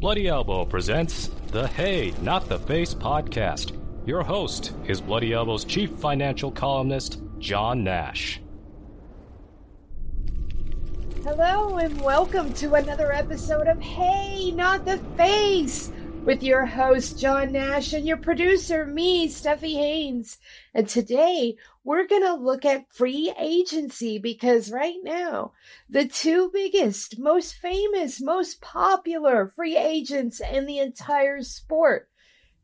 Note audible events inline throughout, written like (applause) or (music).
Bloody Elbow presents the Hey, Not the Face podcast. Your host is Bloody Elbow's chief financial columnist, John Nash. Hello, and welcome to another episode of Hey, Not the Face with your host, John Nash, and your producer, me, Steffi Haynes. And today we're going to look at free agency because right now, the two biggest, most famous, most popular free agents in the entire sport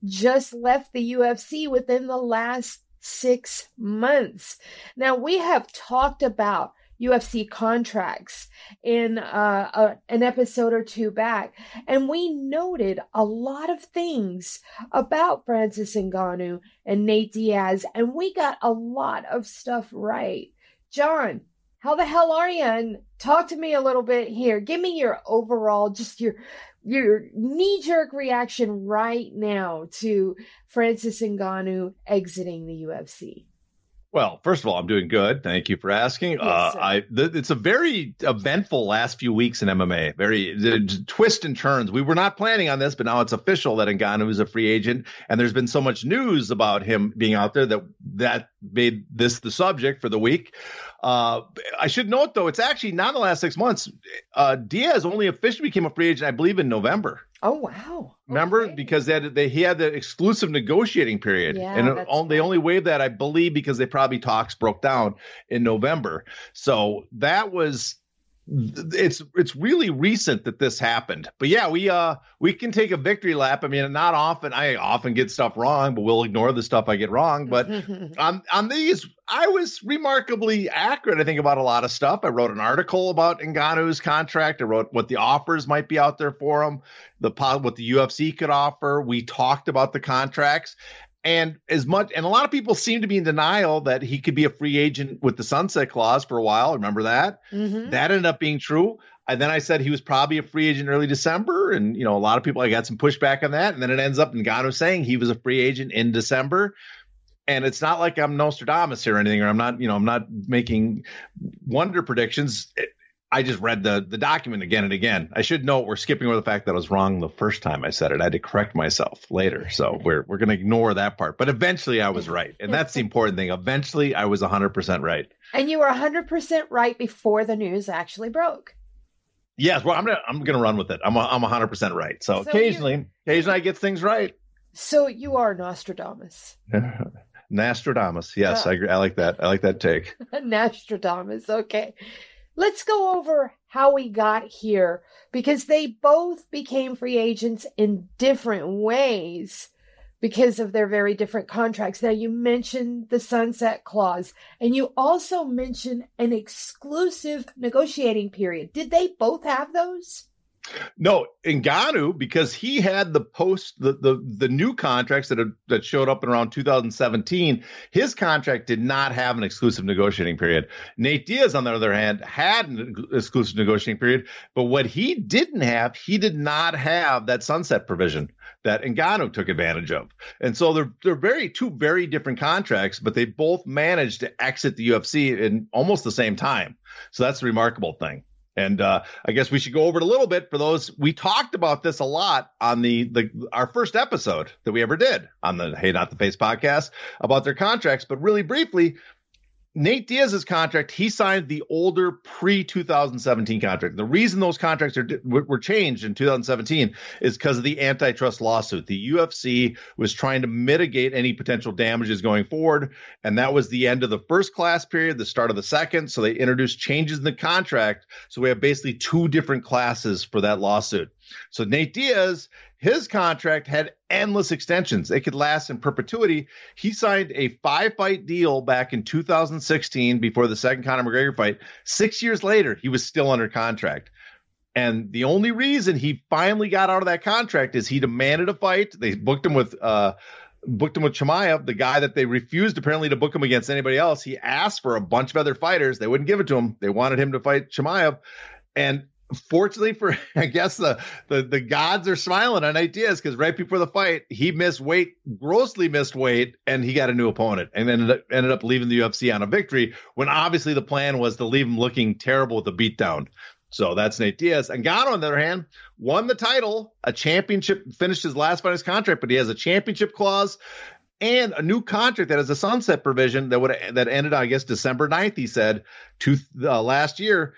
just left the UFC within the last six months. Now, we have talked about UFC contracts in uh, a, an episode or two back, and we noted a lot of things about Francis Ngannou and Nate Diaz, and we got a lot of stuff right. John, how the hell are you? And talk to me a little bit here. Give me your overall, just your your knee jerk reaction right now to Francis Ngannou exiting the UFC. Well, first of all, I'm doing good. Thank you for asking. Yes, uh, I th- it's a very eventful last few weeks in MMA. Very the, twist and turns. We were not planning on this, but now it's official that Ngannou is a free agent, and there's been so much news about him being out there that that made this the subject for the week. Uh, I should note though, it's actually not in the last six months. Uh, Diaz only officially became a free agent, I believe, in November. Oh wow! Remember okay. because they had they he had the exclusive negotiating period, yeah, and it, they only waived that I believe because they probably talks broke down in November. So that was it's it's really recent that this happened. But yeah, we uh we can take a victory lap. I mean, not often I often get stuff wrong, but we'll ignore the stuff I get wrong. But (laughs) on on these, I was remarkably accurate. I think about a lot of stuff. I wrote an article about Ngannou's contract. I wrote what the offers might be out there for him, the what the UFC could offer. We talked about the contracts, and as much, and a lot of people seem to be in denial that he could be a free agent with the sunset clause for a while. Remember that? Mm-hmm. That ended up being true. And then I said he was probably a free agent early December. And, you know, a lot of people, I got some pushback on that. And then it ends up in Ngannou saying he was a free agent in December. And it's not like I'm Nostradamus here or anything, or I'm not, you know, I'm not making wonder predictions. It, I just read the the document again and again. I should note we're skipping over the fact that I was wrong the first time I said it. I had to correct myself later. So we're we're going to ignore that part. But eventually I was right. And that's the important thing. Eventually I was 100% right. And you were 100% right before the news actually broke. Yes, well I'm going to I'm to run with it. I'm a, I'm 100% right. So, so occasionally occasionally I get things right. So you are Nostradamus. (laughs) Nostradamus. Yes, uh, I agree. I like that. I like that take. (laughs) Nostradamus. Okay. Let's go over how we got here because they both became free agents in different ways because of their very different contracts. Now, you mentioned the sunset clause and you also mentioned an exclusive negotiating period. Did they both have those? No, Ngannou because he had the post the the the new contracts that that showed up in around 2017. His contract did not have an exclusive negotiating period. Nate Diaz, on the other hand, had an exclusive negotiating period, but what he didn't have, he did not have that sunset provision that Ngannou took advantage of. And so they're they're very two very different contracts, but they both managed to exit the UFC in almost the same time. So that's a remarkable thing. And uh, I guess we should go over it a little bit for those. We talked about this a lot on the the our first episode that we ever did on the Hey Not the Face podcast about their contracts. But really briefly, Nate Diaz's contract, he signed the older pre 2017 contract. The reason those contracts are, were changed in 2017 is because of the antitrust lawsuit. The UFC was trying to mitigate any potential damages going forward. And that was the end of the first class period, the start of the second. So they introduced changes in the contract. So we have basically two different classes for that lawsuit. So Nate Diaz, his contract had endless extensions. It could last in perpetuity. He signed a five fight deal back in 2016 before the second Conor McGregor fight. Six years later, he was still under contract. And the only reason he finally got out of that contract is he demanded a fight. They booked him with uh booked him with Chimaev, the guy that they refused apparently to book him against anybody else. He asked for a bunch of other fighters. They wouldn't give it to him. They wanted him to fight Chimaev. And fortunately for (laughs) I guess the the, the gods are smiling on Diaz because right before the fight he missed weight, grossly missed weight, and he got a new opponent and ended ended up leaving the UFC on a victory when obviously the plan was to leave him looking terrible with a beatdown. So that's Nate Diaz. And Ngannou, on the other hand, won the title, a championship, finished his last fight his contract, but he has a championship clause and a new contract that has a sunset provision that would that ended I guess December 9th, he said, to uh, last year.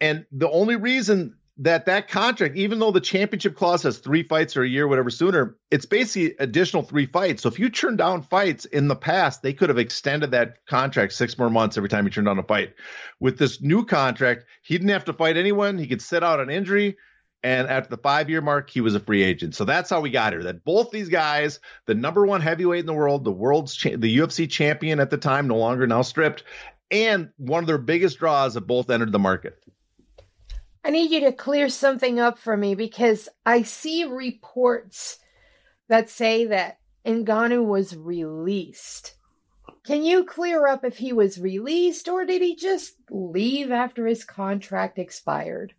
And the only reason that that contract, even though the championship clause has three fights or a year, whatever sooner, it's basically additional three fights. So if you turn down fights in the past, they could have extended that contract six more months every time you turned down a fight. With this new contract, he didn't have to fight anyone. He could sit out an injury. And at the five year mark, he was a free agent. So that's how we got here. That both these guys, the number one heavyweight in the world, the world's cha- the UFC champion at the time, no longer now stripped, and one of their biggest draws have both entered the market. I need you to clear something up for me because I see reports that say that Ngannou was released. Can you clear up if he was released or did he just leave after his contract expired?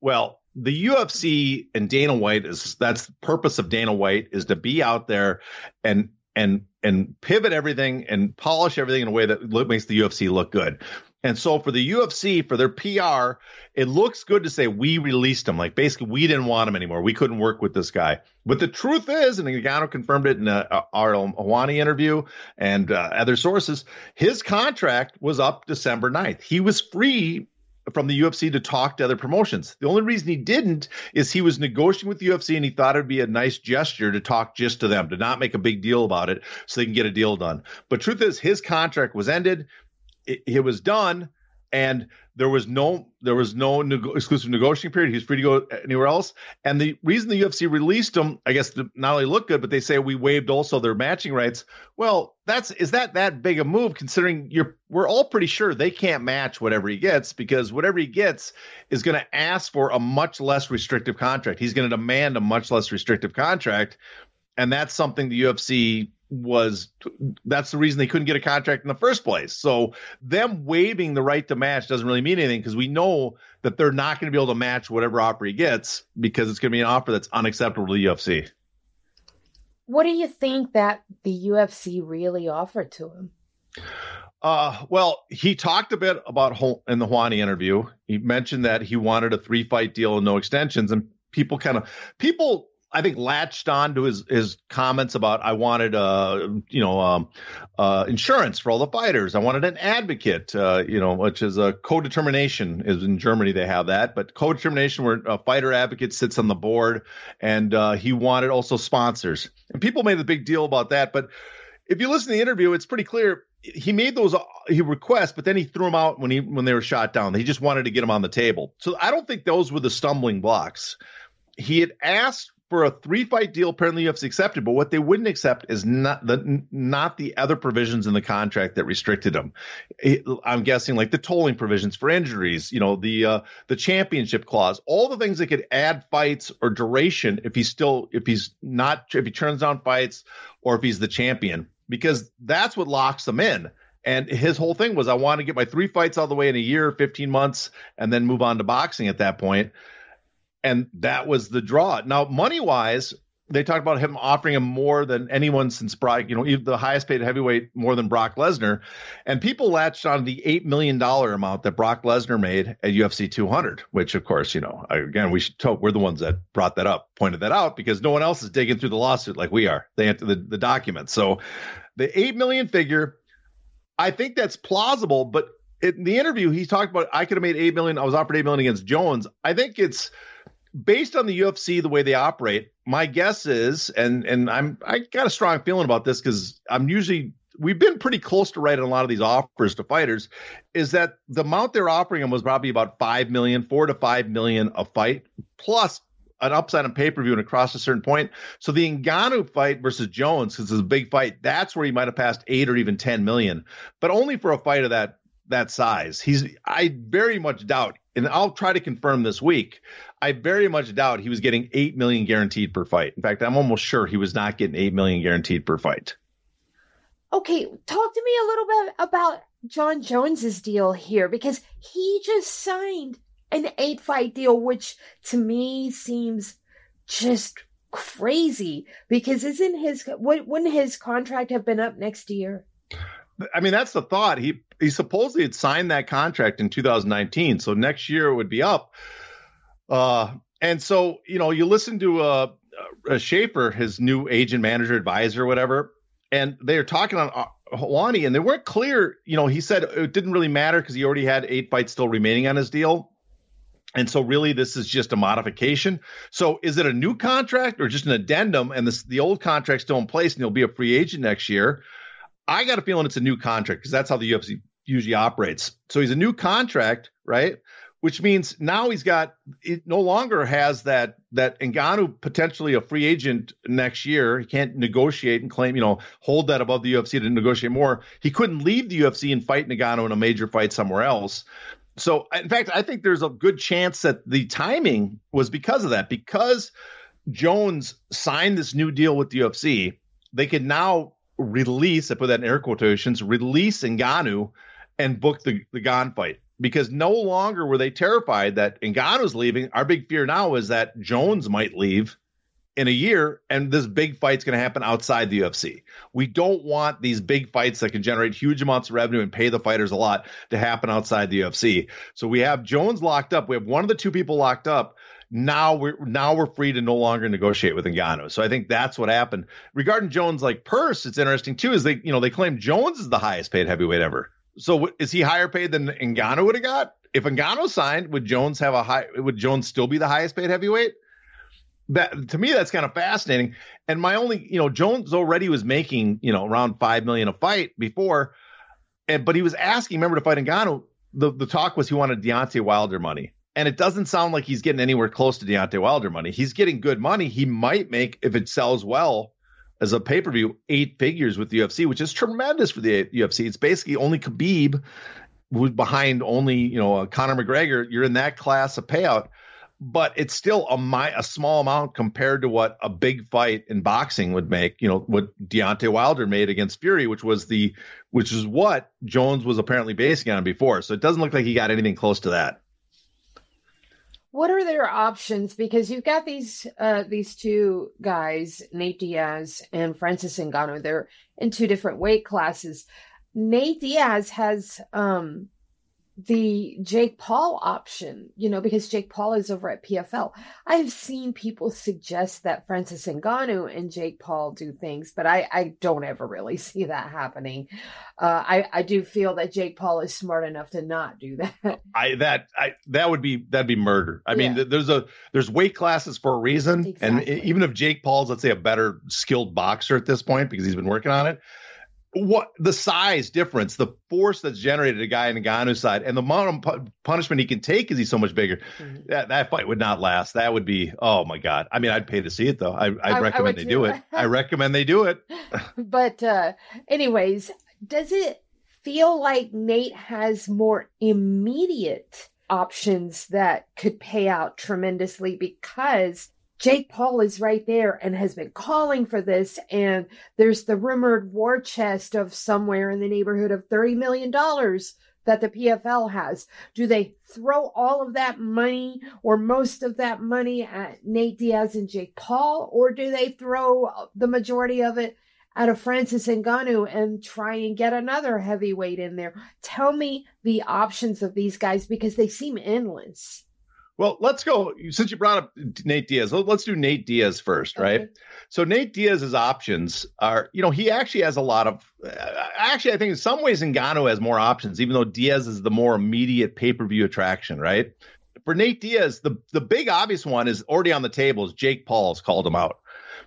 Well, the UFC and Dana White is that's the purpose of Dana White is to be out there and and and pivot everything and polish everything in a way that makes the UFC look good. And so for the UFC, for their PR, it looks good to say we released him. Like basically, we didn't want him anymore. We couldn't work with this guy. But the truth is, and Ngannou confirmed it in a, a Ariel Helwani interview and uh, other sources, his contract was up December 9th. He was free from the UFC to talk to other promotions. The only reason he didn't is he was negotiating with the UFC and he thought it'd be a nice gesture to talk just to them, to not make a big deal about it so they can get a deal done. But truth is, his contract was ended it, it was done and there was no there was no exclusive negotiating period. He was free to go anywhere else. And the reason the UFC released him, I guess, to not only look good, but they say we waived also their matching rights. Well, that's is that that big a move considering you're we're all pretty sure they can't match whatever he gets because whatever he gets is going to ask for a much less restrictive contract. He's going to demand a much less restrictive contract, and that's something the UFC was that's the reason they couldn't get a contract in the first place. So them waiving the right to match doesn't really mean anything because we know that they're not going to be able to match whatever offer he gets because it's going to be an offer that's unacceptable to the UFC. What do you think that the UFC really offered to him? Uh, well, he talked a bit about in the Helwani interview. He mentioned that he wanted a three fight deal and no extensions, and people kind of people I think latched on to his his comments about I wanted uh you know um, uh, insurance for all the fighters. I wanted an advocate, uh, you know, which is a co-determination. Is in Germany they have that, but co-determination where a fighter advocate sits on the board, and uh, he wanted also sponsors. And people made a big deal about that, but if you listen to the interview, it's pretty clear he made those he requests, but then he threw them out when he when they were shot down. He just wanted to get them on the table. So I don't think those were the stumbling blocks. He had asked for a three fight deal, apparently UFC accepted, but what they wouldn't accept is not the not the other provisions in the contract that restricted them. I'm guessing like the tolling provisions for injuries, you know, the uh, the championship clause, all the things that could add fights or duration if he's still if he's not if he turns down fights or if he's the champion, because that's what locks them in. And his whole thing was, I want to get my three fights all the way in a year, 15 months, and then move on to boxing at that point and that was the draw. Now, money wise, they talked about him offering him more than anyone since Brock, you know, the highest paid heavyweight more than Brock Lesnar. And people latched on the $8 million amount that Brock Lesnar made at UFC 200, which, of course, you know, again, we should talk, we're the ones that brought that up, pointed that out because no one else is digging through the lawsuit like we are. They enter the, the documents. So the 8 million figure, I think that's plausible, but in the interview, he talked about I could have made 8 million. I was offered 8 million against Jones. I think it's, based on the UFC, the way they operate, my guess is, and and I'm I got a strong feeling about this because I'm usually we've been pretty close to on a lot of these offers to fighters, is that the amount they're offering them was probably about five million, four to five million a fight, plus an upside on pay per view and across a certain point. So the Ngannou fight versus Jones, because it's a big fight, that's where he might have passed eight or even ten million, but only for a fight of that that size. He's I very much doubt, and I'll try to confirm this week. I very much doubt he was getting eight million guaranteed per fight. In fact, I'm almost sure he was not getting eight million guaranteed per fight. Okay, talk to me a little bit about Jon Jones's deal here because he just signed an eight fight deal, which to me seems just crazy. Because isn't his wouldn't his contract have been up next year? I mean, that's the thought. He he supposedly had signed that contract in 2019, so next year it would be up. Uh, and so you know, you listen to uh, uh Schaefer, his new agent, manager, advisor, whatever, and they are talking on uh, Helwani, and they weren't clear. You know, he said it didn't really matter because he already had eight fights still remaining on his deal. And so, really, this is just a modification. So, is it a new contract or just an addendum? And this, the old contract's still in place, and he'll be a free agent next year. I got a feeling it's a new contract because that's how the UFC usually operates. So he's a new contract, right? Which means now he's got it no longer has that that Ngannou potentially a free agent next year. He can't negotiate and claim, you know, hold that above the UFC to negotiate more. He couldn't leave the UFC and fight Ngannou in a major fight somewhere else. So in fact, I think there's a good chance that the timing was because of that. Because Jones signed this new deal with the UFC, they could now release, I put that in air quotations, release Ngannou and book the, the Gane fight. Because no longer were they terrified that Ngannou's leaving. Our big fear now is that Jones might leave in a year and this big fight's going to happen outside the UFC. We don't want these big fights that can generate huge amounts of revenue and pay the fighters a lot to happen outside the UFC. So we have Jones locked up. We have one of the two people locked up now we're now we're free to no longer negotiate with Ngannou. So I think that's what happened. Regarding Jones, like purse, it's interesting too. Is they you know they claim Jones is the highest paid heavyweight ever. So is he higher paid than Ngannou would have got? If Ngannou signed, would Jones have a high? Would Jones still be the highest paid heavyweight? That to me, that's kind of fascinating. And my only, you know, Jones already was making you know around five million a fight before, and but he was asking, remember, to fight Ngannou. The the talk was he wanted Deontay Wilder money. And it doesn't sound like he's getting anywhere close to Deontay Wilder money. He's getting good money. He might make, if it sells well as a pay per view, eight figures with the UFC, which is tremendous for the UFC. It's basically only Khabib who's behind only, you know, uh, Conor McGregor. You're in that class of payout, but it's still a, my, a small amount compared to what a big fight in boxing would make. You know, what Deontay Wilder made against Fury, which was the, which is what Jones was apparently basing on before. So it doesn't look like he got anything close to that what are their options? Because you've got these uh, these two guys, Nate Diaz and Francis Ngannou. They're in two different weight classes. Nate Diaz has um, the Jake Paul option, you know, because Jake Paul is over at PFL. I've seen people suggest that Francis Ngannou and Jake Paul do things, but I, I don't ever really (laughs) see that happening. Uh, I, I do feel that Jake Paul is smart enough to not do that. I that I that would be that'd be murder. I yeah. mean, there's a there's weight classes for a reason, exactly. and even if Jake Paul's let's say a better skilled boxer at this point because he's been working on it, what the size difference, the force that's generated a guy in Ngannou's side, and the amount of punishment he can take because he's so much bigger. Mm-hmm. That that fight would not last. That would be oh my god. I mean, I'd pay to see it though. I I, I recommend I they do it. I recommend they do it. (laughs) (laughs) but uh anyways, does it feel like Nate has more immediate options that could pay out tremendously because Jake Paul is right there and has been calling for this. And there's the rumored war chest of somewhere in the neighborhood of $30 million that the PFL has. Do they throw all of that money or most of that money at Nate Diaz and Jake Paul? Or do they throw the majority of it at a Francis Ngannou and try and get another heavyweight in there? Tell me the options of these guys because they seem endless. Well, let's go. Since you brought up Nate Diaz, let's do Nate Diaz first, right? Okay. So Nate Diaz's options are, you know, he actually has a lot of. Uh, actually, I think in some ways Ngannou has more options, even though Diaz is the more immediate pay per view attraction, right? For Nate Diaz, the the big obvious one is already on the table. Is Jake Paul's called him out.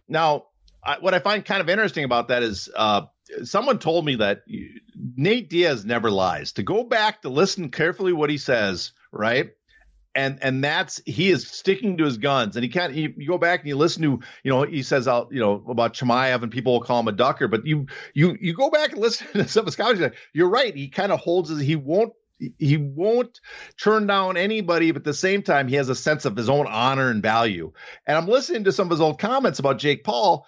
Now, I, what I find kind of interesting about that is uh, someone told me that Nate Diaz never lies. To go back to listen carefully what he says, right? And and that's he is sticking to his guns. And he can't you, you go back and you listen to you know he says out you know about Chimaev and people will call him a ducker but you you you go back and (laughs) listen to some of his comments you're right he kind of holds his he won't he won't turn down anybody but at the same time he has a sense of his own honor and value. And i'm listening to some of his old comments about jake paul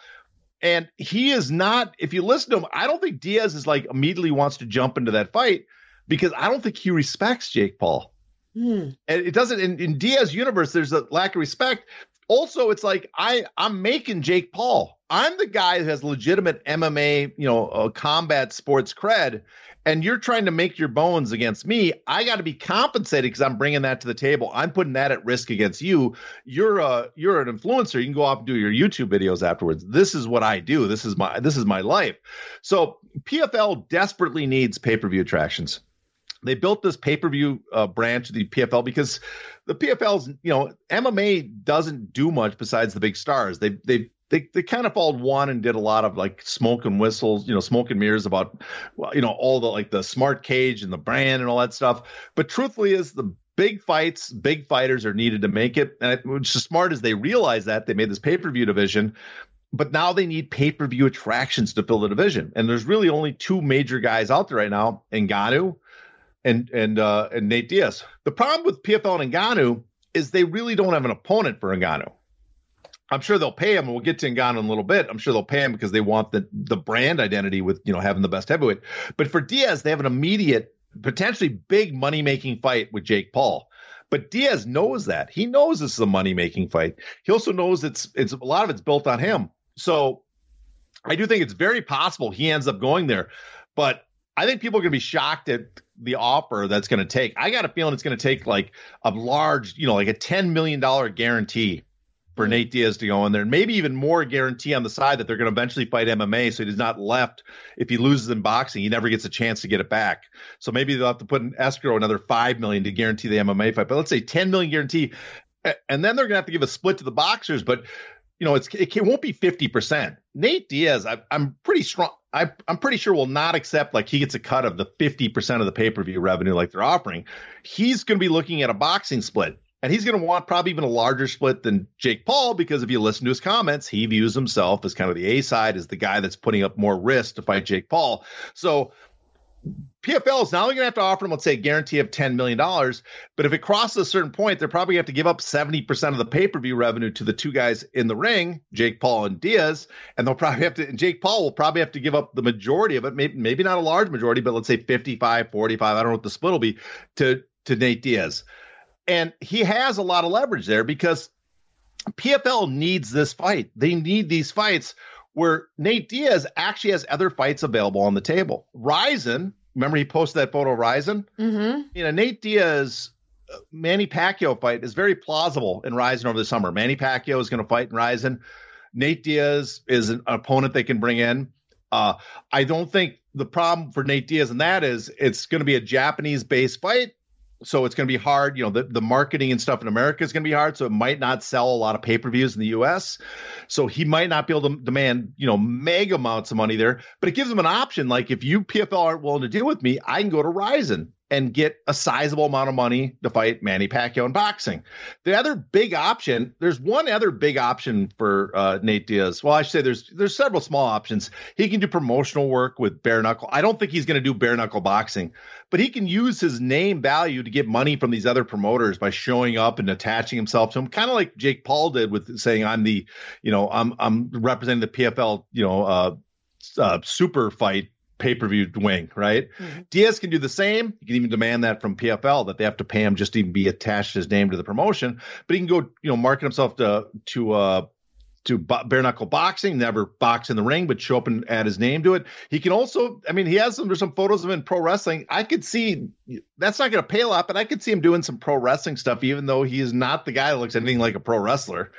and he is not if you listen to him i don't think diaz is like immediately wants to jump into that fight because i don't think he respects jake paul Hmm. And it doesn't in, in Diaz universe, there's a lack of respect. Also, it's like I I'm making Jake Paul. I'm the guy who has legitimate MMA, you know, uh, combat sports cred, and you're trying to make your bones against me. I got to be compensated because I'm bringing that to the table. I'm putting that at risk against you. You're a you're an influencer. You can go off and do your YouTube videos afterwards. This is what I do. This is my this is my life. So PFL desperately needs pay per view attractions. They built this pay per view uh, branch of the PFL because the PFL's you know MMA doesn't do much besides the big stars. They they they they kind of followed one and did a lot of like smoke and whistles, you know, smoke and mirrors about, you know, all the like the smart cage and the brand and all that stuff. But truthfully, is the big fights, big fighters are needed to make it. And it, which is smart as they realize that they made this pay per view division. But now they need pay per view attractions to fill the division. And there's really only two major guys out there right now Ngannou and and uh, and Nate Diaz. The problem with PFL and Ngannou is they really don't have an opponent for Ngannou. I'm sure they'll pay him. And we'll get to Ngannou in a little bit. I'm sure they'll pay him because they want the the brand identity with you know having the best heavyweight. But for Diaz, they have an immediate, potentially big money making fight with Jake Paul. But Diaz knows that. He knows this is a money making fight. He also knows it's it's a lot of it's built on him. So I do think it's very possible he ends up going there. But I think people are going to be shocked at the offer that's going to take. I got a feeling it's going to take like a large, you know, like a $10 million guarantee for hmm. Nate Diaz to go in there, and maybe even more guarantee on the side that they're going to eventually fight MMA, so he's not left. If he loses in boxing, he never gets a chance to get it back. So maybe they'll have to put in escrow another 5 million to guarantee the MMA fight. But let's say 10 million guarantee, and then they're going to have to give a split to the boxers. But you know, it's it, won't be fifty percent. Nate Diaz, I, I'm pretty strong. I, I'm pretty sure will not accept like he gets a cut of the 50% of the pay per view revenue like they're offering. He's going to be looking at a boxing split. And he's going to want probably even a larger split than Jake Paul because if you listen to his comments, he views himself as kind of the A side, as the guy that's putting up more risk to fight Jake Paul. So PFL is not only going to have to offer him, let's say, a guarantee of $10 million, but if it crosses a certain point, they're probably going to have to give up 70% of the pay per view revenue to the two guys in the ring, Jake Paul and Diaz. And they'll probably have to, and Jake Paul will probably have to give up the majority of it, maybe, maybe not a large majority, but let's say 55, 45, I don't know what the split will be, to, to Nate Diaz. And he has a lot of leverage there because PFL needs this fight. They need these fights where Nate Diaz actually has other fights available on the table. Rizin, remember he posted that photo of Rizin? Mm-hmm. You know, Nate Diaz uh, Manny Pacquiao fight is very plausible in Rizin over the summer. Manny Pacquiao is going to fight in Rizin. Nate Diaz is an opponent they can bring in. Uh, I don't think the problem for Nate Diaz and that is it's going to be a Japanese based fight so it's going to be hard. You know, the, the marketing and stuff in America is going to be hard. So it might not sell a lot of pay per views in the US. So he might not be able to demand, you know, mega amounts of money there. But it gives him an option. Like if you PFL aren't willing to deal with me, I can go to Rizin and get a sizable amount of money to fight Manny Pacquiao in boxing. The other big option, there's one other big option for uh, Nate Diaz. Well, I should say there's there's several small options. He can do promotional work with bare knuckle. I don't think he's going to do bare knuckle boxing, but he can use his name value to get money from these other promoters by showing up and attaching himself to them, kind of like Jake Paul did with saying I'm the, you know, I'm I'm representing the PFL, you know, uh, uh, super fight pay per view wing, right? Mm-hmm. Diaz can do the same. You can even demand that from PFL that they have to pay him just to even be attached his name to the promotion. But he can go, you know, market himself to to uh to bare knuckle boxing, never box in the ring, but show up and add his name to it. He can also, I mean, he has some there's some photos of him in pro wrestling. I could see that's not going to pay a lot, but I could see him doing some pro wrestling stuff, even though he is not the guy that looks anything like a pro wrestler.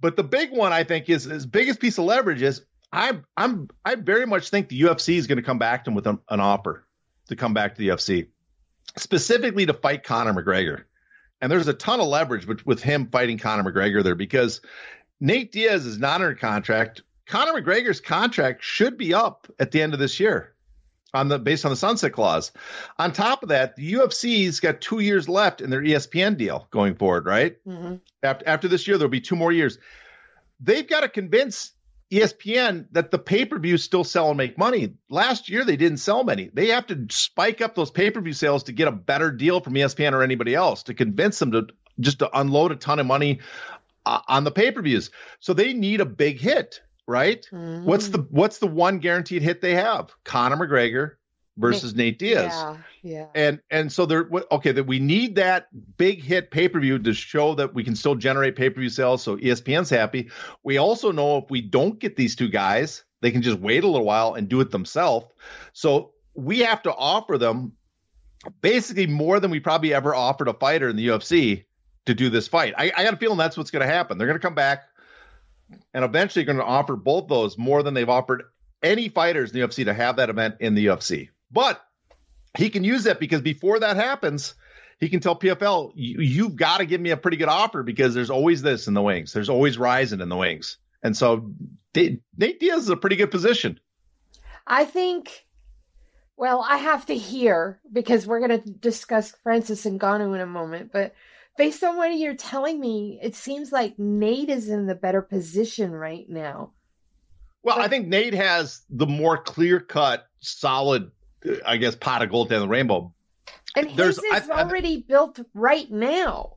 But the big one I think is his biggest piece of leverage is I I'm I very much think the UFC is going to come back to him with an, an offer to come back to the UFC, specifically to fight Conor McGregor. And there's a ton of leverage with, with him fighting Conor McGregor there because Nate Diaz is not under contract. Conor McGregor's contract should be up at the end of this year on the based on the sunset clause. On top of that, the UFC's got two years left in their ESPN deal going forward, right? Mm-hmm. After after this year, there'll be two more years. They've got to convince ESPN that the pay per views still sell and make money. Last year, they didn't sell many. They have to spike up those pay per view sales to get a better deal from ESPN or anybody else to convince them to just to unload a ton of money uh, on the pay per views. So they need a big hit, right? Mm-hmm. What's the what's the one guaranteed hit they have? Conor McGregor, versus Nate, Nate Diaz. Yeah, yeah. And and so there okay that we need that big hit pay-per-view to show that we can still generate pay-per-view sales so ESPN's happy. We also know if we don't get these two guys, they can just wait a little while and do it themselves. So we have to offer them basically more than we probably ever offered a fighter in the UFC to do this fight. I, I got a feeling that's what's going to happen. They're going to come back and eventually going to offer both those more than they've offered any fighters in the UFC to have that event in the UFC. But he can use that because before that happens, he can tell PFL, you, have got to give me a pretty good offer because there's always this in the wings. There's always Rizin in the wings. And so Nate Diaz is a pretty good position. I think well, I have to hear because we're going to discuss Francis Ngannou in a moment. But based on what you're telling me, it seems like Nate is in the better position right now. Well, but, I think Nate has the more clear cut, solid, I guess, pot of gold in the rainbow. And his There's, is I, already I, built right now.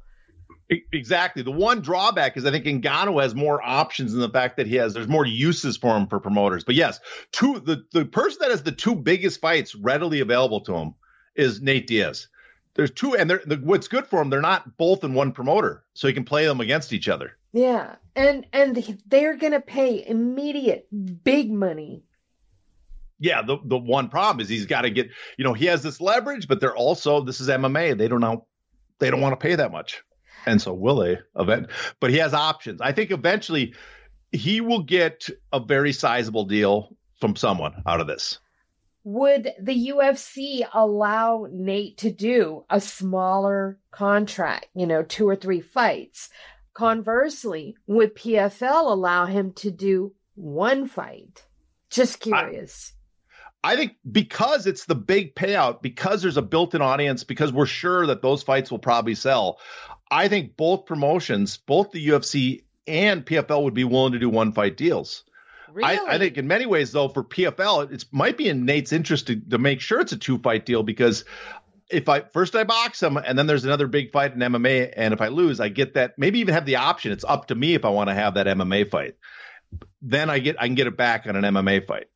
Exactly. The one drawback is I think Ngannou has more options in the fact that he has there's more uses for him for promoters. But yes, two the the person that has the two biggest fights readily available to him is Nate Diaz. There's two, and they're the, what's good for him. They're not both in one promoter, so he can play them against each other. Yeah, and and they're gonna pay immediate big money. Yeah, the the one problem is he's got to get you know he has this leverage, but they're also this is MMA. They don't know they don't want to pay that much and so will they event but he has options i think eventually he will get a very sizable deal from someone out of this would the UFC allow Nate to do a smaller contract, you know, two or three fights? Conversely, would PFL allow him to do one fight? Just curious. I think because it's the big payout, because there's a built-in audience, because we're sure that those fights will probably sell. I think both promotions, both the UFC and PFL, would be willing to do one fight deals. Really? I, I, think in many ways, though, for PFL, it might be in Nate's interest to, to make sure it's a two fight deal because if I first I box him and then there's another big fight in MMA, and if I lose, I get that maybe even have the option. It's up to me if I want to have that MMA fight. Then I get I can get it back on an MMA fight.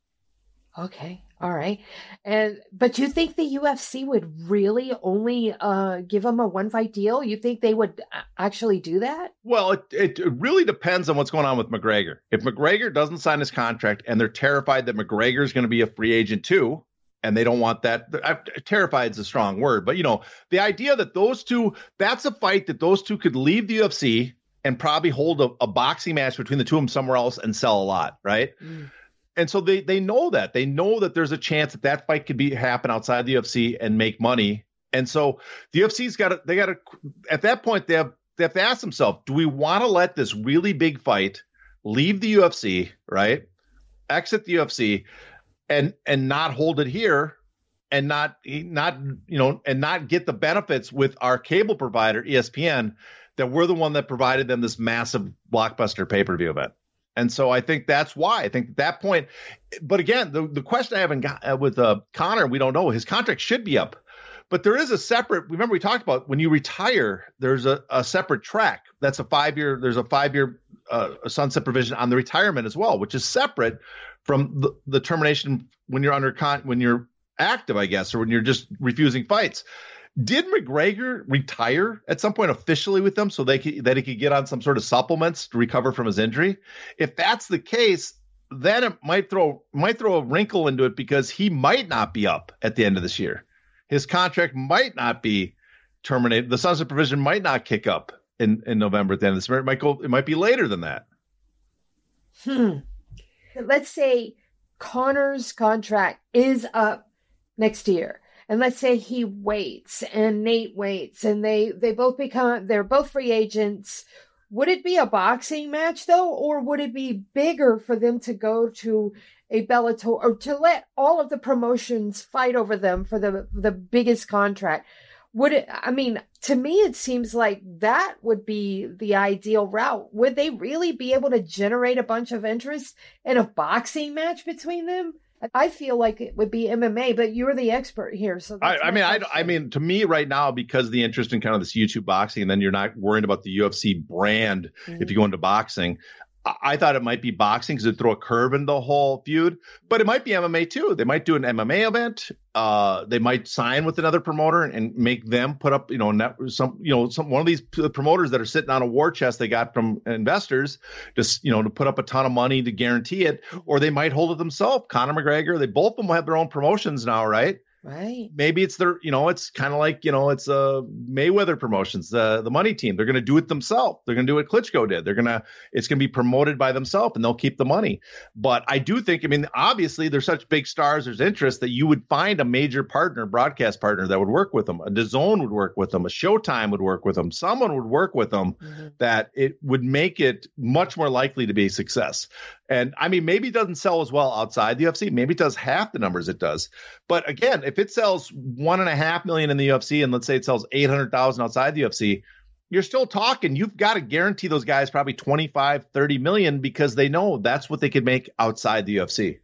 Okay. All right. And but you think the UFC would really only uh give them a one fight deal? You think they would actually do that? Well, it, it really depends on what's going on with McGregor. If McGregor doesn't sign his contract and they're terrified that McGregor is going to be a free agent too, and they don't want that terrified is a strong word, but you know, the idea that those two that's a fight that those two could leave the UFC and probably hold a, a boxing match between the two of them somewhere else and sell a lot, right? Mm and so they they know that they know that there's a chance that that fight could be happen outside the UFC and make money. And so the UFC's got to they got to at that point they have they have to ask themselves, do we want to let this really big fight leave the UFC, right? Exit the UFC and and not hold it here and not not you know and not get the benefits with our cable provider ESPN that we're the one that provided them this massive blockbuster pay-per-view event. And so I think that's why. I think at that point, but again, the, the question I haven't got uh, with uh, Conor, we don't know. His contract should be up, but there is a separate. Remember, we talked about when you retire, there's a, a separate track. That's a five year. There's a five year uh, sunset provision on the retirement as well, which is separate from the, the termination when you're under con when you're active, I guess, or when you're just refusing fights. Did McGregor retire at some point officially with them so they could, that he could get on some sort of supplements to recover from his injury? If that's the case, then it might throw might throw a wrinkle into it because he might not be up at the end of this year. His contract might not be terminated. The sunset provision might not kick up in, in November at the end of this year. It might go. It might be later than that. Hmm. Let's say Conor's contract is up next year and let's say he waits and Nate waits and they they both become they're both free agents. Would it be a boxing match though or would it be bigger for them to go to a Bellator or to let all of the promotions fight over them for the the biggest contract? Would it i mean to me it seems like that would be the ideal route. Would they really be able to generate a bunch of interest in a boxing match between them I feel like it would be MMA, but you're the expert here. So I, I, mean, I, I, mean, to me right now, because the interest in kind of this YouTube boxing, and then you're not worrying about the UFC brand mm-hmm. if you go into boxing. I thought it might be boxing because it throw a curve in the whole feud, but it might be MMA too. They might do an MMA event. Uh, they might sign with another promoter and make them put up, you know, net, some, you know, some one of these promoters that are sitting on a war chest they got from investors, just you know, to put up a ton of money to guarantee it, or they might hold it themselves. Conor McGregor, they both of them have their own promotions now, right? Right. Maybe it's their, you know, it's kind of like, you know, it's uh Mayweather Promotions, the the money team. They're going to do it themselves. They're going to do what Klitschko did. They're going to, it's going to be promoted by themselves and they'll keep the money. But I do think, I mean, obviously they're such big stars. There's interest that you would find a major partner, broadcast partner that would work with them. A DAZN would work with them. A Showtime would work with them. Someone would work with them mm-hmm. that it would make it much more likely to be a success. And I mean, maybe it doesn't sell as well outside the UFC. Maybe it does half the numbers it does. But again, if it sells one and a half million in the UFC, and let's say it sells 800,000 outside the UFC, you're still talking. You've got to guarantee those guys probably 25, 30 million because they know that's what they could make outside the UFC.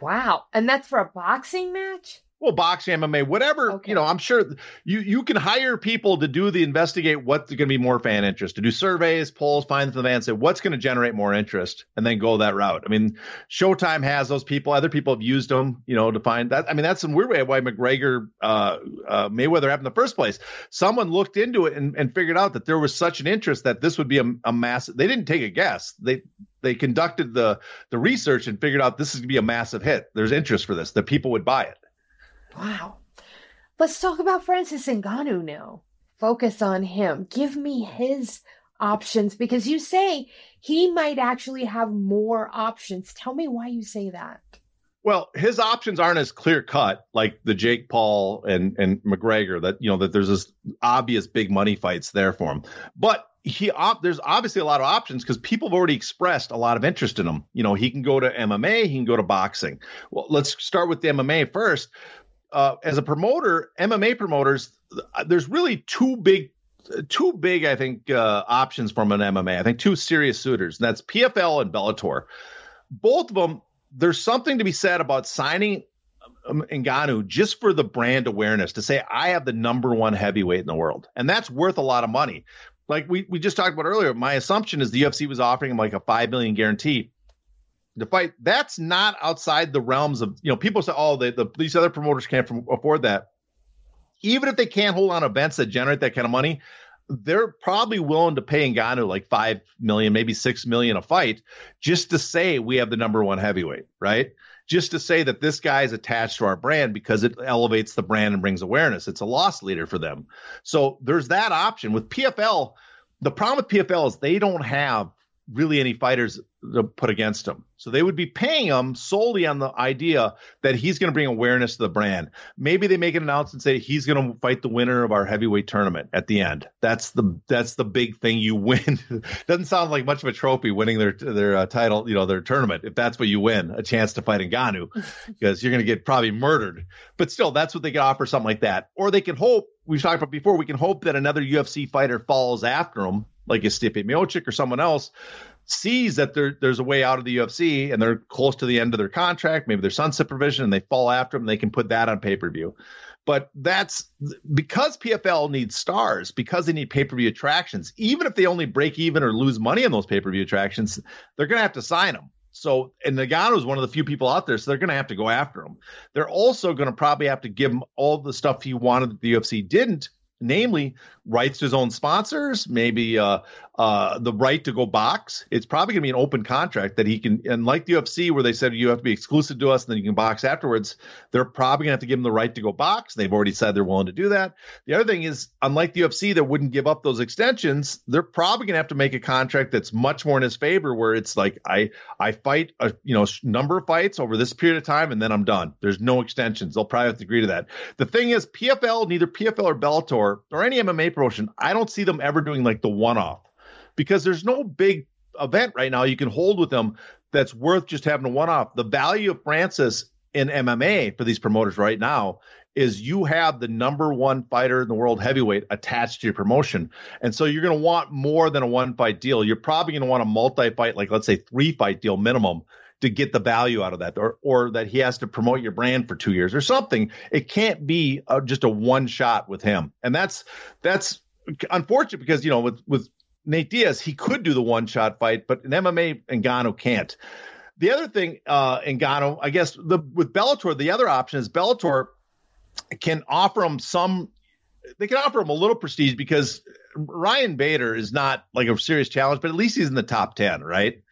Wow. And that's for a boxing match? Well, boxing, MMA, whatever. Okay. You know, I'm sure you you can hire people to do the investigate what's going to be more fan interest, to do surveys, polls, find the fans, say what's going to generate more interest, and then go that route. I mean, Showtime has those people. Other people have used them, you know, to find that. I mean, that's some weird way why McGregor uh, uh, Mayweather happened in the first place. Someone looked into it and, and figured out that there was such an interest that this would be a, a massive. They didn't take a guess. They they conducted the the research and figured out this is going to be a massive hit. There's interest for this. That people would buy it. Wow. Let's talk about Francis Ngannou now. Focus on him. Give me his options because you say he might actually have more options. Tell me why you say that. Well, his options aren't as clear cut like the Jake Paul and and McGregor that you know that there's this obvious big money fights there for him. But he op- there's obviously a lot of options because people have already expressed a lot of interest in him. You know, he can go to MMA, he can go to boxing. Well, let's start with the MMA first uh, as a promoter, MMA promoters, there's really two big, two big, I think, uh, options from an MMA. I think two serious suitors, and that's PFL and Bellator. Both of them, there's something to be said about signing um, Ngannou just for the brand awareness to say I have the number one heavyweight in the world, and that's worth a lot of money. Like we we just talked about earlier, my assumption is the UFC was offering him like a five million guarantee to fight. That's not outside the realms of you know people say, oh, the, these other promoters can't afford that. Even if they can't hold on events that generate that kind of money, they're probably willing to pay Ngannou like five million, maybe six million a fight, just to say we have the number one heavyweight, right? Just to say that this guy is attached to our brand because it elevates the brand and brings awareness. It's a loss leader for them. So there's that option with PFL. The problem with PFL is they don't have really any fighters to put against him. So they would be paying him solely on the idea that he's going to bring awareness to the brand. Maybe they make an announcement and say he's going to fight the winner of our heavyweight tournament at the end. That's the that's the big thing you win. (laughs) Doesn't sound like much of a trophy winning their their uh, title, you know, their tournament. If that's what you win, a chance to fight Ngannou, (laughs) because you're going to get probably murdered. But still, that's what they can offer something like that. Or they can hope. We've talked about before. We can hope that another UFC fighter follows after him, like a Stipe Miocic or someone else sees that there, there's a way out of the UFC and they're close to the end of their contract, maybe there's sunset provision and they fall after them, they can put that on pay per view. But that's because PFL needs stars, because they need pay per view attractions. Even if they only break even or lose money on those pay per view attractions, they're going to have to sign them. So, and Ngannou is one of the few people out there, so they're going to have to go after him. They're also going to probably have to give him all the stuff he wanted that the UFC didn't, namely rights to his own sponsors, maybe uh, uh, the right to go box. It's probably going to be an open contract that he can, and like the UFC, where they said you have to be exclusive to us and then you can box afterwards, they're probably going to have to give him the right to go box. They've already said they're willing to do that. The other thing is, unlike the UFC that wouldn't give up those extensions, they're probably going to have to make a contract that's much more in his favor, where it's like I I fight a you know number of fights over this period of time and then I'm done. There's no extensions. They'll probably have to agree to that. The thing is, PFL, neither PFL or Bellator or any MMA promotion, I don't see them ever doing like the one off because there's no big event right now you can hold with them that's worth just having a one off. The value of Francis in MMA for these promoters right now is you have the number one fighter in the world heavyweight attached to your promotion. And so you're going to want more than a one fight deal. You're probably going to want a multi fight, like let's say three fight deal minimum to get the value out of that or, or that he has to promote your brand for two years or something. It can't be uh, just a one shot with him. And that's, that's unfortunate because, you know, with, with Nate Diaz, he could do the one shot fight, but in MMA, Ngannou can't. The other thing, uh, Ngannou, I guess the with Bellator, the other option is Bellator can offer him some. They can offer him a little prestige because Ryan Bader is not like a serious challenge, but at least he's in the top ten, right?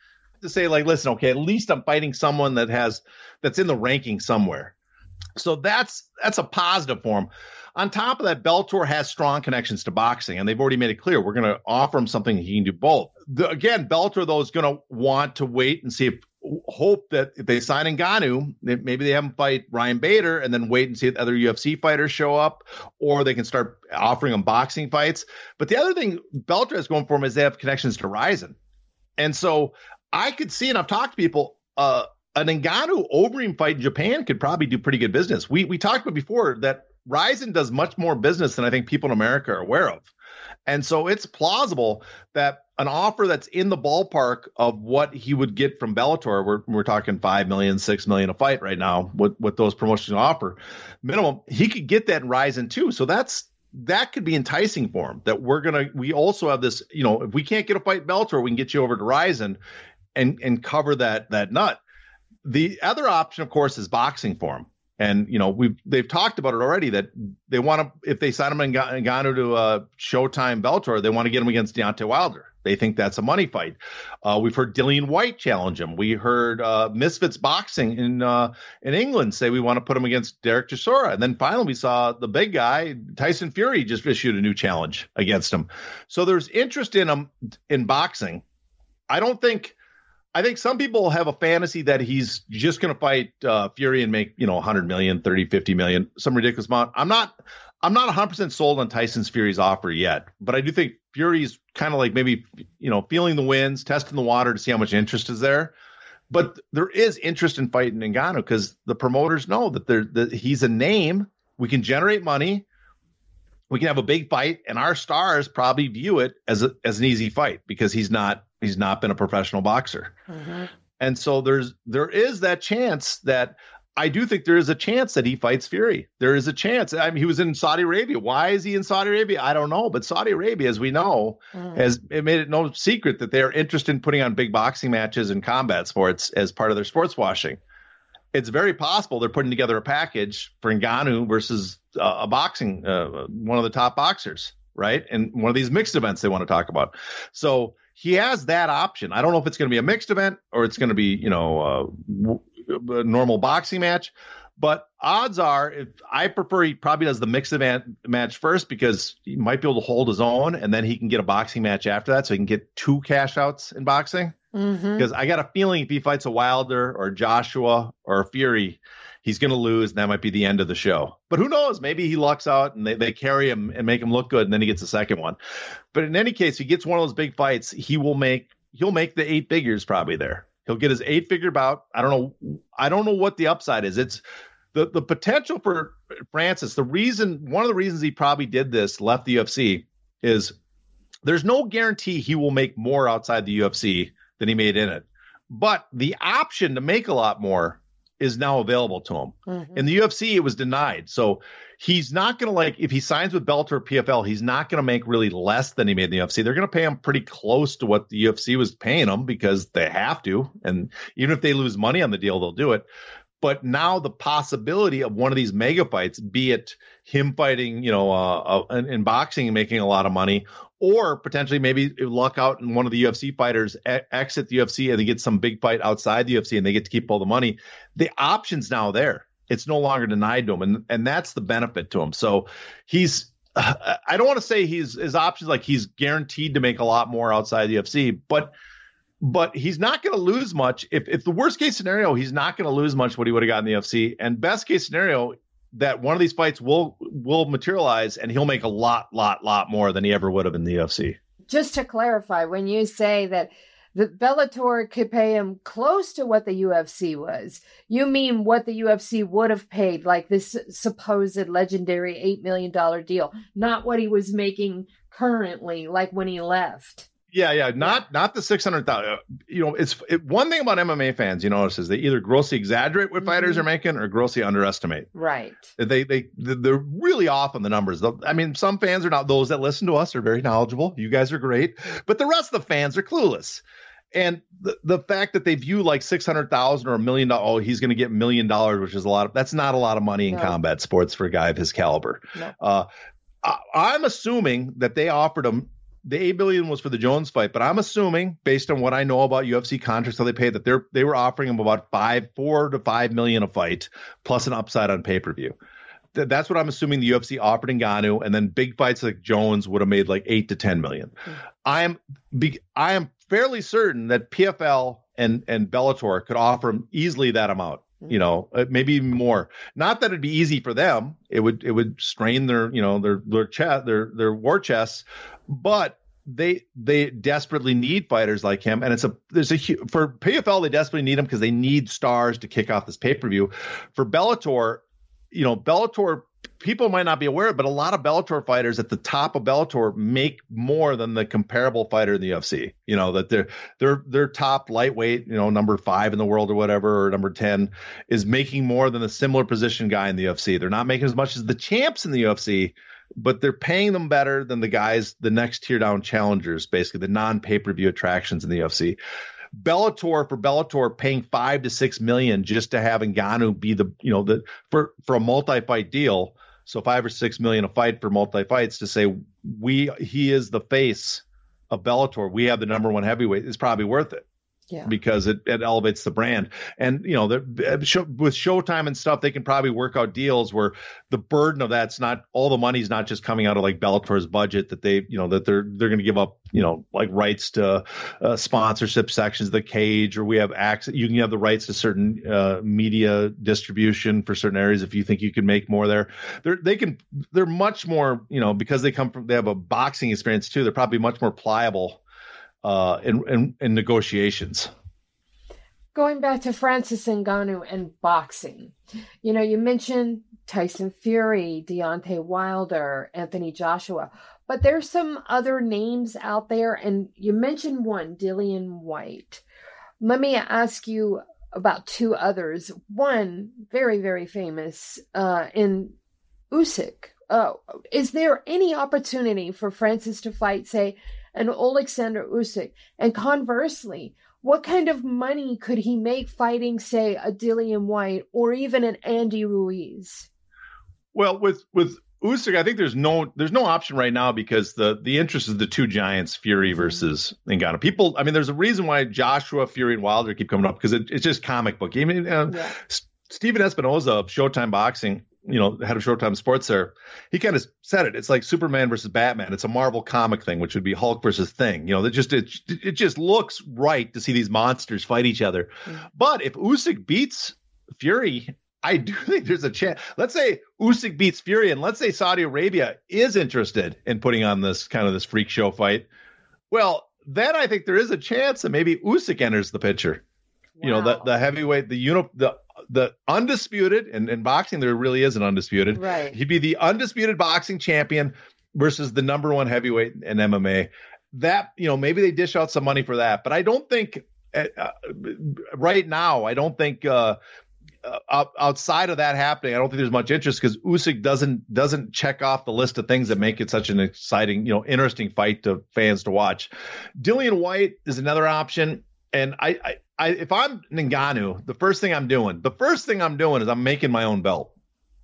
To say like, listen, okay, at least I'm fighting someone that has that's in the ranking somewhere. So that's that's a positive for him. On top of that, Bellator has strong connections to boxing, and they've already made it clear we're going to offer him something he can do both. The, again, Bellator though is going to want to wait and see if hope that if they sign Ngannou, maybe they have him fight Ryan Bader and then wait and see if other UFC fighters show up, or they can start offering him boxing fights. But the other thing Bellator is going for him is they have connections to Rizin, and so I could see, and I've talked to people. Uh, an Ngannou Overeem fight in Japan could probably do pretty good business. We we talked about before that Rizin does much more business than I think people in America are aware of. And so it's plausible that an offer that's in the ballpark of what he would get from Bellator, we're, we're talking five million, six million a fight right now, what, what those promotions offer minimum, he could get that in Rizin too. So that's, that could be enticing for him that we're to, we also have this, you know, if we can't get a fight Bellator, we can get you over to Rizin and, and cover that, that nut. The other option, of course, is boxing for him. And you know we've they've talked about it already that they want to if they sign him in Ngannou to uh, Showtime Bellator they want to get him against Deontay Wilder. They think that's a money fight. Uh, we've heard Dillian Whyte challenge him. We heard uh, Misfits Boxing in uh, in England say we want to put him against Derek Chisora. And then finally we saw the big guy Tyson Fury just issued a new challenge against him. So there's interest in him in boxing. I don't think I think some people have a fantasy that he's just going to fight uh, Fury and make, you know, 100 million, 30, 50 million, some ridiculous amount. I'm not I'm not 100% sold on Tyson's Fury's offer yet, but I do think Fury's kind of like maybe, you know, feeling the winds, testing the water to see how much interest is there. But there is interest in fighting Ngannou because the promoters know that, that he's a name. We can generate money. We can have a big fight, and our stars probably view it as a, as an easy fight because he's not He's not been a professional boxer. Mm-hmm. And so there's there is that chance that I do think there is a chance that he fights Fury. There is a chance. I mean, he was in Saudi Arabia. Why is he in Saudi Arabia? I don't know. But Saudi Arabia, as we know, mm. has it made it no secret that they're interested in putting on big boxing matches and combat sports as part of their sports washing. It's very possible they're putting together a package for Ngannou versus uh, a boxing, uh, one of the top boxers, right? And one of these mixed events they want to talk about. So he has that option. I don't know if it's going to be a mixed event or it's going to be, you know, a normal boxing match. But odds are, if I prefer, he probably does the mixed event match first because he might be able to hold his own, and then he can get a boxing match after that, so he can get two cash outs in boxing. Because mm-hmm. I got a feeling if he fights a Wilder or Joshua or Fury, he's going to lose, and that might be the end of the show. But who knows? Maybe he lucks out and they, they carry him and make him look good, and then he gets the second one. But in any case, he gets one of those big fights, he will make he'll make the eight figures probably there. He'll get his eight figure bout. I don't know. I don't know what the upside is. It's the the potential for Francis. The reason, one of the reasons he probably did this, left the UFC, is there's no guarantee he will make more outside the UFC than he made in it. But the option to make a lot more is now available to him. Mm-hmm. In the UFC, it was denied. So he's not going to like if he signs with Bellator PFL, he's not going to make really less than he made in the UFC. They're going to pay him pretty close to what the UFC was paying him because they have to. And even if they lose money on the deal, they'll do it. But now the possibility of one of these mega fights, be it him fighting, you know, uh, uh, in boxing and making a lot of money, or potentially maybe luck out and one of the UFC fighters exit the UFC and they get some big fight outside the UFC and they get to keep all the money. The option's now there. It's no longer denied to him, and and that's the benefit to him. So he's. I don't want to say he's his options like he's guaranteed to make a lot more outside the UFC, but but he's not going to lose much. If if the worst case scenario, he's not going to lose much what he would have got in the UFC, and best case scenario, that one of these fights will will materialize and he'll make a lot lot lot more than he ever would have in the UFC. Just to clarify, when you say that the Bellator could pay him close to what the UFC was, you mean what the UFC would have paid, like this supposed legendary eight million dollar deal, not what he was making currently, like when he left. Yeah, yeah, not not the six hundred thousand. You know, it's it, one thing about MMA fans. You notice is they either grossly exaggerate what mm-hmm. fighters are making or grossly underestimate. Right. They they they're really off on the numbers. I mean, some fans are not. Those that listen to us are very knowledgeable. You guys are great, but the rest of the fans are clueless. And the, the fact that they view like six hundred thousand or a million dollars, oh, he's going to get million dollars, which is a lot of that's not a lot of money in no. combat sports for a guy of his caliber. No. Uh, I, am assuming that they offered him the eight billion was for the Jones fight, but I'm assuming based on what I know about UFC contracts, how they pay that they're they were offering him about five, four to five million a fight, plus an upside on pay per view. Th- that's what I'm assuming the UFC offered Ngannou, and then big fights like Jones would have made like eight to ten million. Mm-hmm. I am be, I am fairly certain that PFL and and Bellator could offer him easily that amount you know uh, maybe more. Not that it'd be easy for them. It would it would strain their you know their their chest their their war chests but they they desperately need fighters like him. And it's a there's a for PFL they desperately need him because they need stars to kick off this pay-per-view. For Bellator you know Bellator people might not be aware, but a lot of Bellator fighters at the top of Bellator make more than the comparable fighter in the UFC. You know that they're they're their top lightweight, you know, number five in the world or whatever, or number ten, is making more than a similar position guy in the UFC. They're not making as much as the champs in the UFC, but they're paying them better than the guys, the next tier down challengers, basically the non pay per view attractions in the UFC. Bellator for Bellator paying five to six million just to have Ngannou be the you know the for for a multi fight deal. So five or six million a fight for multi fights to say we he is the face of Bellator. We have the number one heavyweight. It's probably worth it yeah. because it, it elevates the brand. And you know, with Showtime and stuff, they can probably work out deals where the burden of that's not all the money's not just coming out of like Bellator's budget that they, you know, that they're they're going to give up, you know, like rights to uh, sponsorship sections of the cage, or we have access. You can have the rights to certain uh, media distribution for certain areas if you think you can make more there. They're they can they're much more, you know, because they come from they have a boxing experience too. They're probably much more pliable uh, in, in, in negotiations. Going back to Francis Ngannou and boxing, you know, you mentioned Tyson Fury, Deontay Wilder, Anthony Joshua, but there's some other names out there, and you mentioned one, Dillian Whyte. Let me ask you about two others. One, very, very famous uh, in Usyk. Uh, is there any opportunity for Francis to fight, say, and Alexander Usyk? And conversely, what kind of money could he make fighting, say, a Dillian Whyte or even an Andy Ruiz? Well, with with Usyk, I think there's no there's no option right now because the the interest is the two giants, Fury mm-hmm. versus Ngannou. People, I mean, there's a reason why Joshua, Fury, and Wilder keep coming up because it, it's just comic book. I mean, uh, yeah. Stephen Espinoza of Showtime Boxing you know, head of Showtime Sports there, he kind of said it. It's like Superman versus Batman. It's a Marvel comic thing, which would be Hulk versus Thing. You know, that just it, it just looks right to see these monsters fight each other. Mm-hmm. But if Usyk beats Fury, I do (laughs) think there's a chance. Let's say Usyk beats Fury, and let's say Saudi Arabia is interested in putting on this kind of this freak show fight. Well, then I think there is a chance that maybe Usyk enters the picture. Wow. You know, the the heavyweight, the uni, the the undisputed, and in boxing there really is an undisputed. Right. He'd be the undisputed boxing champion versus the number one heavyweight in MMA. That you know maybe they dish out some money for that, but I don't think uh, uh right now. I don't think. Uh, uh, outside of that happening, I don't think there's much interest because Usyk doesn't doesn't check off the list of things that make it such an exciting, you know, interesting fight to fans to watch. Dillian Whyte is another option, and I, I I, if I'm Ngannou, the first thing I'm doing, the first thing I'm doing is I'm making my own belt.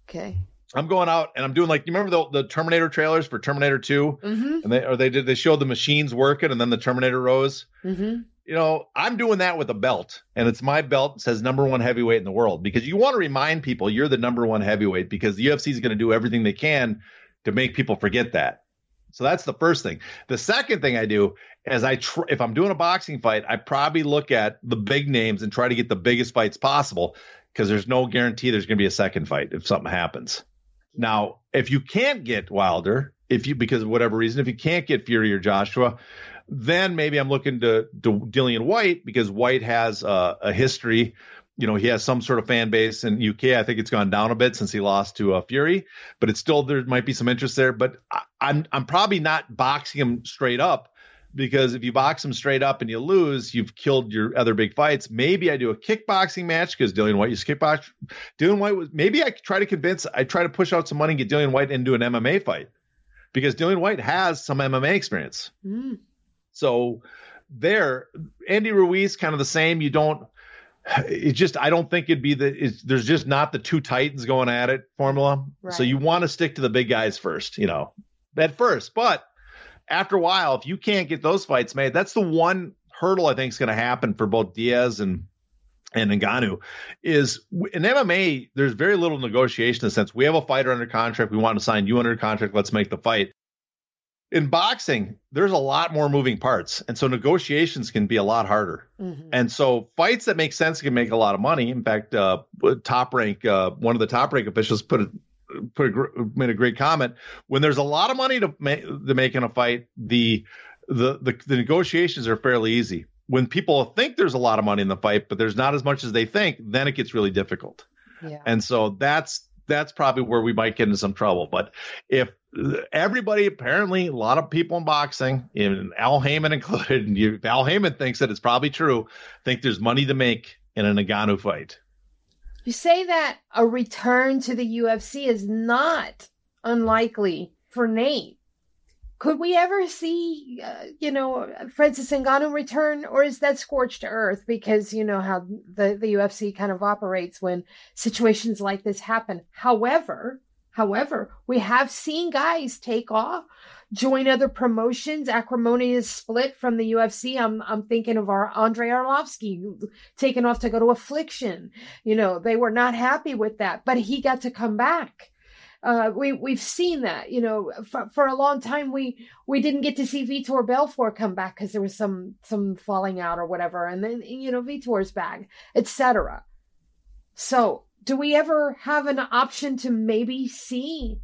Okay. I'm going out and I'm doing like you remember the, the Terminator trailers for Terminator 2 mm-hmm. and they or they did they showed the machines working and then the Terminator rose. Mm-hmm. You know, I'm doing that with a belt and it's my belt says number one heavyweight in the world because you want to remind people you're the number one heavyweight because the UFC is going to do everything they can to make people forget that. So that's the first thing. The second thing I do is I tr- if I'm doing a boxing fight, I probably look at the big names and try to get the biggest fights possible because there's no guarantee there's going to be a second fight if something happens. Now, if you can't get Wilder, if you because of whatever reason, if you can't get Fury or Joshua, then maybe I'm looking to, to Dillian Whyte because Whyte has a, a history you know, he has some sort of fan base in UK. I think it's gone down a bit since he lost to uh, Fury, but it's still there might be some interest there. But I, I'm I'm probably not boxing him straight up because if you box him straight up and you lose, you've killed your other big fights. Maybe I do a kickboxing match because Dillian Whyte used kickbox. Dillian Whyte was maybe I try to convince I try to push out some money and get Dillian Whyte into an MMA fight because Dillian Whyte has some MMA experience. Mm. So there, Andy Ruiz kind of the same. You don't. It just I don't think it'd be the. there's just not the two titans going at it formula. Right. So you want to stick to the big guys first, you know, at first. But after a while, if you can't get those fights made, that's the one hurdle I think is going to happen for both Diaz and and Ngannou is in MMA, there's very little negotiation in the sense we have a fighter under contract. We want to sign you under contract. Let's make the fight. In boxing, there's a lot more moving parts. And so negotiations can be a lot harder. Mm-hmm. And so fights that make sense can make a lot of money. In fact, uh, top rank, uh, one of the top rank officials put it put a, made a great comment. When there's a lot of money to make to make in a fight, the, the the the negotiations are fairly easy. When people think there's a lot of money in the fight, but there's not as much as they think, then it gets really difficult. Yeah. And so that's that's probably where we might get into some trouble. But if everybody, apparently, a lot of people in boxing, and Al Haymon (laughs) included, and you, Al Haymon thinks that it's probably true, think there's money to make in a Ngannou fight. You say that a return to the UFC is not unlikely for Nate. Could we ever see, uh, you know, Francis Ngannou return, or is that scorched earth? Because you know how the, the UFC kind of operates when situations like this happen. However, however, we have seen guys take off join other promotions. Acrimonious split from the UFC. I'm I'm thinking of our Andrei Arlovsky taking off to go to Affliction. You know, they were not happy with that, but he got to come back. Uh, we we've seen that, you know, for, for a long time we we didn't get to see Vitor Belfort come back because there was some some falling out or whatever, and then you know Vitor's back, etc. So, do we ever have an option to maybe see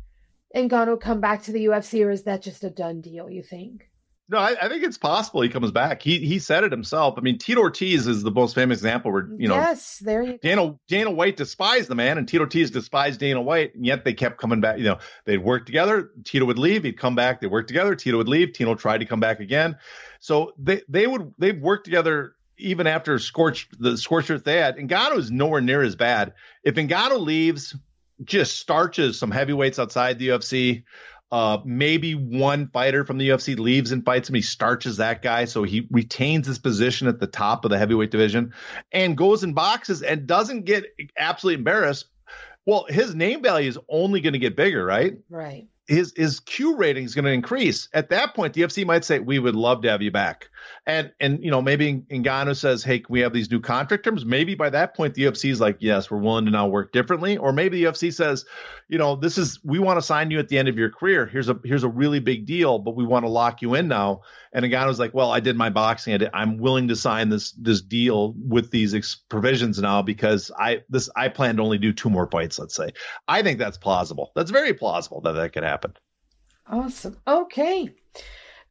Ngannou come back to the UFC, or is that just a done deal? You think? No, I, I, think it's possible he comes back. He he said it himself. I mean, Tito Ortiz is the most famous example where you know. Yes, there you Dana go. Dana White despised the man, and Tito Ortiz despised Dana White, and yet they kept coming back. You know, they'd work together. Tito would leave, he'd come back. They worked together. Tito would leave. Tito tried to come back again. So they they would they've worked together even after scorched the scorched earth they had. Ngannou is nowhere near as bad. If Ngannou leaves, just starches some heavyweights outside the UFC. Uh, maybe one fighter from the UFC leaves and fights him. He starches that guy, so he retains his position at the top of the heavyweight division and goes and boxes and doesn't get absolutely embarrassed. Well, his name value is only going to get bigger, right? Right his his Q rating is going to increase. At that point, the UFC might say, "We would love to have you back." And and you know maybe Ngannou says, "Hey, we have these new contract terms?" Maybe by that point, the UFC is like, "Yes, we're willing to now work differently." Or maybe the UFC says, "You know, this is we want to sign you at the end of your career. Here's a here's a really big deal, but we want to lock you in now." And Ngannou's like, "Well, I did my boxing. I am willing to sign this this deal with these ex- provisions now because I this I plan to only do two more fights. Let's say. I think that's plausible. That's very plausible that that could happen." Awesome. Okay.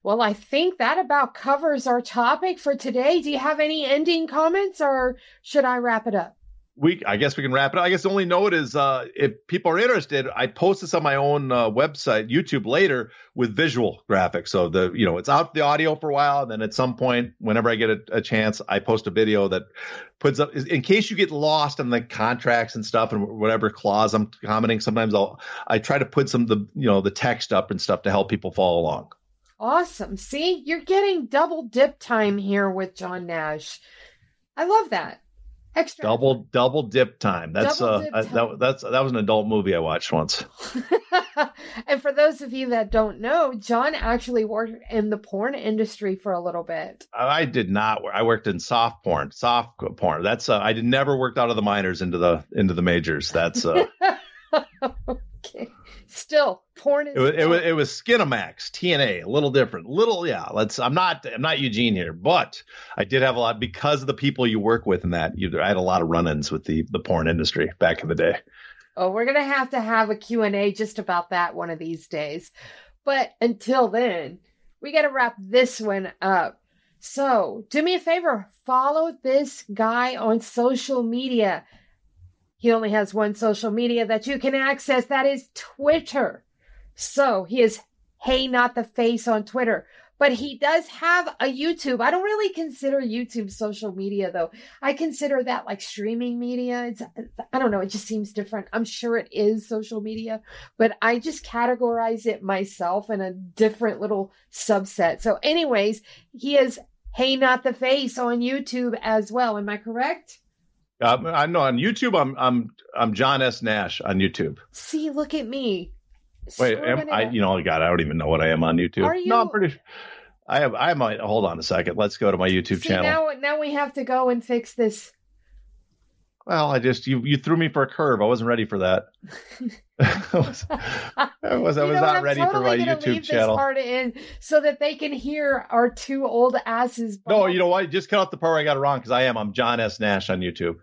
Well, I think that about covers our topic for today. Do you have any ending comments or should I wrap it up? We, I guess we can wrap it up. I guess the only note is uh, if people are interested, I post this on my own uh, website, YouTube later with visual graphics. So the, you know, it's out the audio for a while. And then at some point, whenever I get a, a chance, I post a video that puts up in case you get lost in the contracts and stuff and whatever clause I'm commenting. Sometimes I'll, I try to put some, the, you know, the text up and stuff to help people follow along. Awesome. See, you're getting double dip time here with John Nash. I love that. Extra double double dip time. That's double uh that that's that was an adult movie I watched once. (laughs) and for those of you that don't know, John actually worked in the porn industry for a little bit. I did not. I worked in soft porn, soft porn. That's uh, I did never worked out of the minors into the into the majors. That's uh (laughs) okay still porn it was, it was, it was Skinamax TNA a little different little yeah let's I'm not I'm not Eugene here but I did have a lot because of the people you work with in that you I had a lot of run-ins with the the porn industry back in the day oh we're gonna have to have a Q&A just about that one of these days but until then we got to wrap this one up so do me a favor follow this guy on social media he only has one social media that you can access. That is Twitter. So he is Hey Not the Face on Twitter. but he does have a YouTube. I don't really consider YouTube social media though. I consider that like streaming media. It's I don't know, it just seems different. I'm sure it is social media, but I just categorize it myself in a different little subset. So anyways, he is Hey Not the Face on YouTube as well. Am I correct? Uh, I know on YouTube I'm I'm I'm John S Nash on YouTube. See, look at me. Wait, am I? You know, oh, God, I don't even know what I am on YouTube. Are you? No, I'm pretty. I have. I might. Hold on a second. Let's go to my YouTube See, channel. Now, now we have to go and fix this. Well, I just you you threw me for a curve. I wasn't ready for that. (laughs) (laughs) I was I was, I was not I'm ready totally for my YouTube leave channel. This part in so that they can hear our two old asses. No, you know what? Just cut out the part where I got it wrong because I am. I'm John S Nash on YouTube.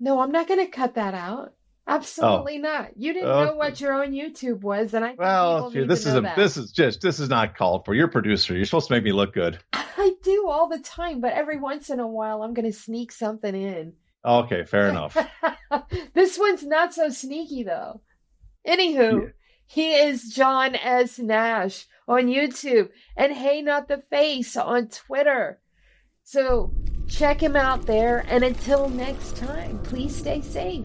No, I'm not going to cut that out. Oh. Absolutely not. You didn't Oh. know what your own YouTube was, and I Well, people gee, need this is a that. this is just this is not called for. You're a producer. You're supposed to make me look good. (laughs) I do all the time, but every once in a while, I'm going to sneak something in. Okay, fair enough. (laughs) this one's not so sneaky though. Anywho, Yeah. he is John S. Nash on YouTube and Hey Not the Face on Twitter. So check him out there and until next time, please stay safe.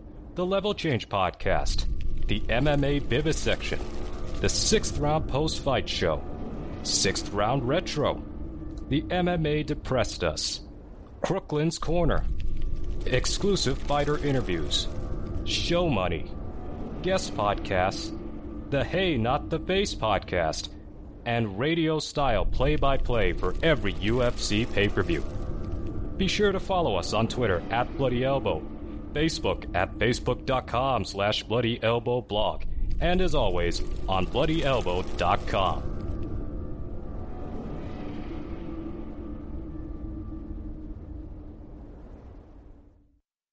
the Level Change Podcast, the MMA Vivisection, the Sixth Round Post Fight Show, Sixth Round Retro, the MMA Depressed Us, Crooklyn's Corner, exclusive fighter interviews, show money, guest podcasts, the Hey Not the Face podcast, and radio style play by play for every UFC pay per view. Be sure to follow us on Twitter at Bloody Elbow, Facebook at facebook.com slash Bloody Elbow blog, and as always, on bloodyelbow.com.